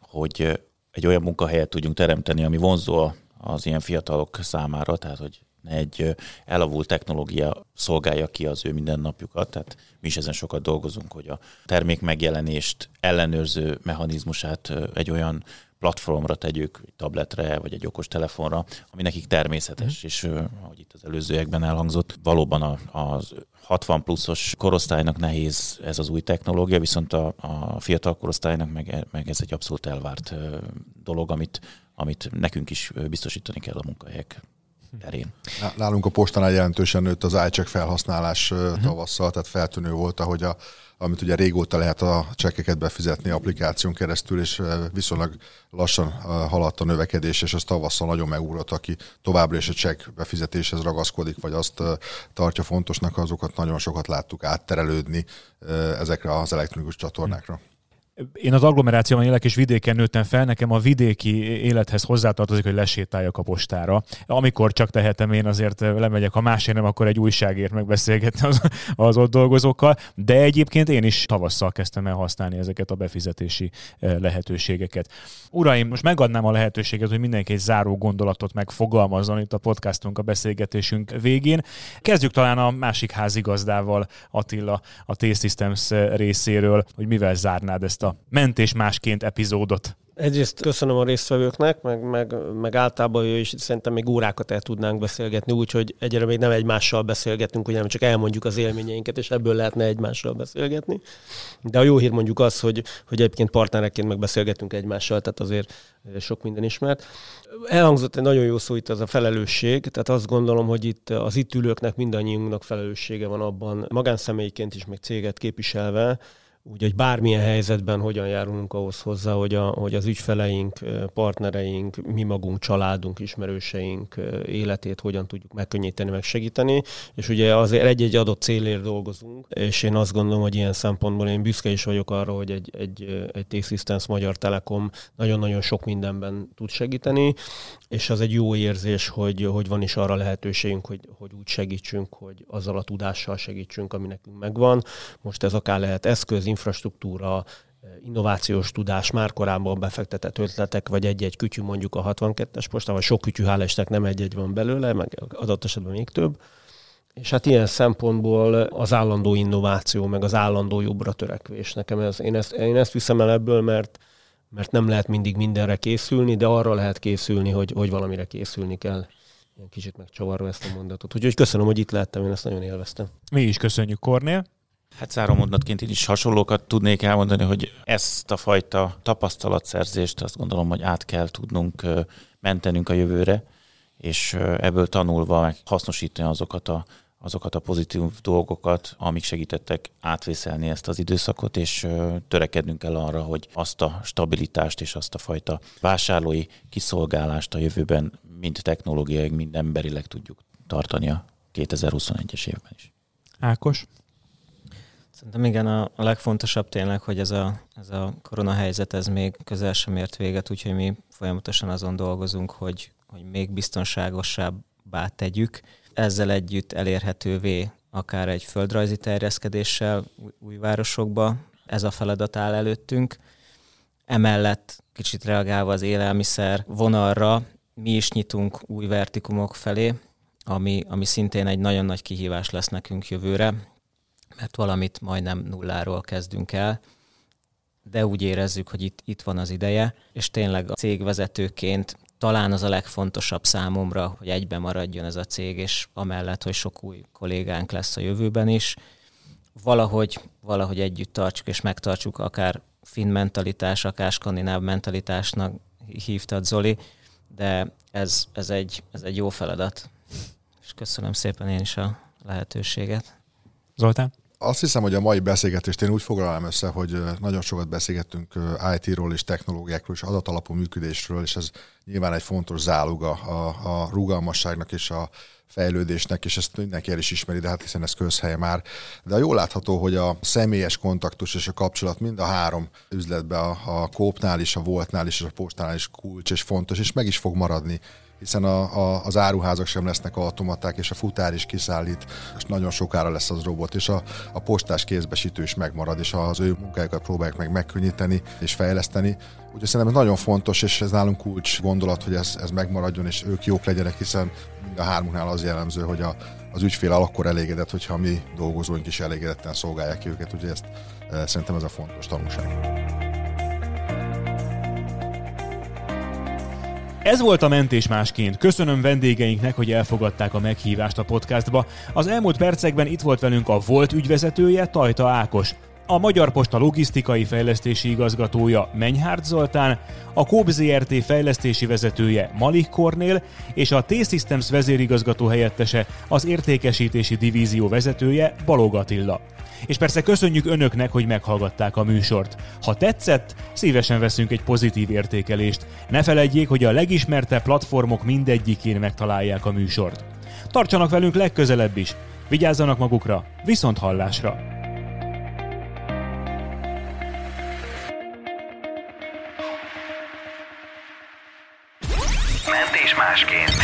hogy egy olyan munkahelyet tudjunk teremteni, ami vonzó az ilyen fiatalok számára, tehát hogy egy elavult technológia szolgálja ki az ő mindennapjukat, tehát mi is ezen sokat dolgozunk, hogy a termék megjelenést ellenőrző mechanizmusát egy olyan platformra tegyük, egy tabletre, vagy egy okos telefonra, ami nekik természetes, mm. és ahogy itt az előzőekben elhangzott, valóban a, az 60 pluszos korosztálynak nehéz ez az új technológia, viszont a, a fiatal korosztálynak meg, meg ez egy abszolút elvárt dolog, amit, amit nekünk is biztosítani kell a munkahelyek terén. Nálunk a postánál jelentősen nőtt az iCheck felhasználás uh-huh. tavasszal, tehát feltűnő volt, ahogy a, amit ugye régóta lehet a csekkeket befizetni applikáción keresztül, és viszonylag lassan haladt a növekedés, és az tavasszal nagyon megugrott, aki továbbra is a csekk befizetéshez ragaszkodik, vagy azt tartja fontosnak, azokat nagyon sokat láttuk átterelődni ezekre az elektronikus csatornákra. Én az agglomerációban élek, és vidéken nőttem fel, nekem a vidéki élethez hozzátartozik, hogy lesétáljak a postára. Amikor csak tehetem, én azért lemegyek, ha másért nem, akkor egy újságért megbeszélgetni az, az ott dolgozókkal, de egyébként én is tavasszal kezdtem el használni ezeket a befizetési eh, lehetőségeket. Uraim, most megadnám a lehetőséget, hogy mindenki egy záró gondolatot megfogalmazzon itt a podcastunk, a beszélgetésünk végén. Kezdjük talán a másik házigazdával, Attila, a T-Systems részéről, hogy mivel zárnád ezt a mentés másként epizódot. Egyrészt köszönöm a résztvevőknek, meg, meg, meg általában ő is szerintem még órákat el tudnánk beszélgetni, úgyhogy egyre még nem egymással beszélgetünk, ugye nem csak elmondjuk az élményeinket, és ebből lehetne egymással beszélgetni. De a jó hír mondjuk az, hogy, hogy egyébként partnereként megbeszélgetünk egymással, tehát azért sok minden ismert. Elhangzott egy nagyon jó szó itt, az a felelősség, tehát azt gondolom, hogy itt az itt ülőknek mindannyiunknak felelőssége van abban, magánszemélyként is, meg céget képviselve, Úgyhogy bármilyen helyzetben hogyan járulunk ahhoz hozzá, hogy, a, hogy az ügyfeleink, partnereink, mi magunk, családunk, ismerőseink életét hogyan tudjuk megkönnyíteni, meg segíteni. És ugye azért egy-egy adott célért dolgozunk, és én azt gondolom, hogy ilyen szempontból én büszke is vagyok arra, hogy egy, egy, egy T-Systems Magyar Telekom nagyon-nagyon sok mindenben tud segíteni, és az egy jó érzés, hogy, hogy van is arra lehetőségünk, hogy, hogy úgy segítsünk, hogy azzal a tudással segítsünk, ami nekünk megvan. Most ez akár lehet eszköz, infrastruktúra, innovációs tudás, már korábban befektetett ötletek, vagy egy-egy kütyű mondjuk a 62-es postán, vagy sok kütyű, hál' nem egy-egy van belőle, meg adott esetben még több. És hát ilyen szempontból az állandó innováció, meg az állandó jobbra törekvés. Nekem ez, én, ezt, én ezt viszem el ebből, mert, mert nem lehet mindig mindenre készülni, de arra lehet készülni, hogy, hogy valamire készülni kell. Ilyen kicsit megcsavarva ezt a mondatot. Úgyhogy köszönöm, hogy itt lehettem, én ezt nagyon élveztem. Mi is köszönjük, Kornél. Hát zárómondatként én is hasonlókat tudnék elmondani, hogy ezt a fajta tapasztalatszerzést azt gondolom, hogy át kell tudnunk mentenünk a jövőre, és ebből tanulva meg hasznosítani azokat a azokat a pozitív dolgokat, amik segítettek átvészelni ezt az időszakot, és törekednünk kell arra, hogy azt a stabilitást és azt a fajta vásárlói kiszolgálást a jövőben mind technológiai, mind emberileg tudjuk tartani a 2021-es évben is. Ákos? Szerintem igen, a, legfontosabb tényleg, hogy ez a, ez a koronahelyzet ez még közel sem ért véget, úgyhogy mi folyamatosan azon dolgozunk, hogy, hogy még biztonságosabbá tegyük. Ezzel együtt elérhetővé akár egy földrajzi terjeszkedéssel új városokba, ez a feladat áll előttünk. Emellett kicsit reagálva az élelmiszer vonalra, mi is nyitunk új vertikumok felé, ami, ami szintén egy nagyon nagy kihívás lesz nekünk jövőre, mert valamit majdnem nulláról kezdünk el, de úgy érezzük, hogy itt, itt van az ideje, és tényleg a cégvezetőként talán az a legfontosabb számomra, hogy egyben maradjon ez a cég, és amellett, hogy sok új kollégánk lesz a jövőben is, valahogy, valahogy együtt tartsuk és megtartsuk, akár finn mentalitás, akár skandináv mentalitásnak hívtad Zoli, de ez, ez, egy, ez egy jó feladat. És köszönöm szépen én is a lehetőséget. Zoltán? Azt hiszem, hogy a mai beszélgetést én úgy foglalom össze, hogy nagyon sokat beszélgettünk IT-ról és technológiákról és adatalapú működésről, és ez nyilván egy fontos záluga a, a rugalmasságnak és a fejlődésnek, és ezt mindenki el is ismeri, de hát hiszen ez közhelye már. De jól látható, hogy a személyes kontaktus és a kapcsolat mind a három üzletben, a, a Kópnál is, a Voltnál is, és a Postánál is kulcs és fontos, és meg is fog maradni hiszen a, a, az áruházak sem lesznek automaták, és a futár is kiszállít, és nagyon sokára lesz az robot, és a, a postás kézbesítő is megmarad, és az ő munkájukat próbálják meg megkönnyíteni és fejleszteni. Úgyhogy szerintem ez nagyon fontos, és ez nálunk kulcs gondolat, hogy ez, ez megmaradjon, és ők jók legyenek, hiszen mind a hármunknál az jellemző, hogy a, az ügyfél akkor elégedett, hogyha mi dolgozóink is elégedetten szolgálják ki őket, úgyhogy ezt e, szerintem ez a fontos tanulság. Ez volt a Mentés másként. Köszönöm vendégeinknek, hogy elfogadták a meghívást a podcastba. Az elmúlt percekben itt volt velünk a volt ügyvezetője, Tajta Ákos, a Magyar Posta logisztikai fejlesztési igazgatója Menyhárt Zoltán, a Kób ZRT fejlesztési vezetője Malik Kornél és a T-Systems vezérigazgató helyettese, az értékesítési divízió vezetője Balog Attila. És persze köszönjük önöknek, hogy meghallgatták a műsort. Ha tetszett, szívesen veszünk egy pozitív értékelést. Ne felejtjék, hogy a legismertebb platformok mindegyikén megtalálják a műsort. Tartsanak velünk legközelebb is. Vigyázzanak magukra, viszont hallásra! Mentés másként.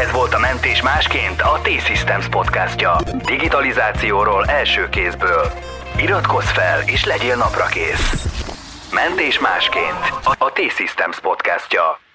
Ez volt a Mentés másként a T-Systems podcastja. Digitalizációról első kézből. Iratkozz fel és legyél naprakész. Mentés másként a T-Systems podcastja.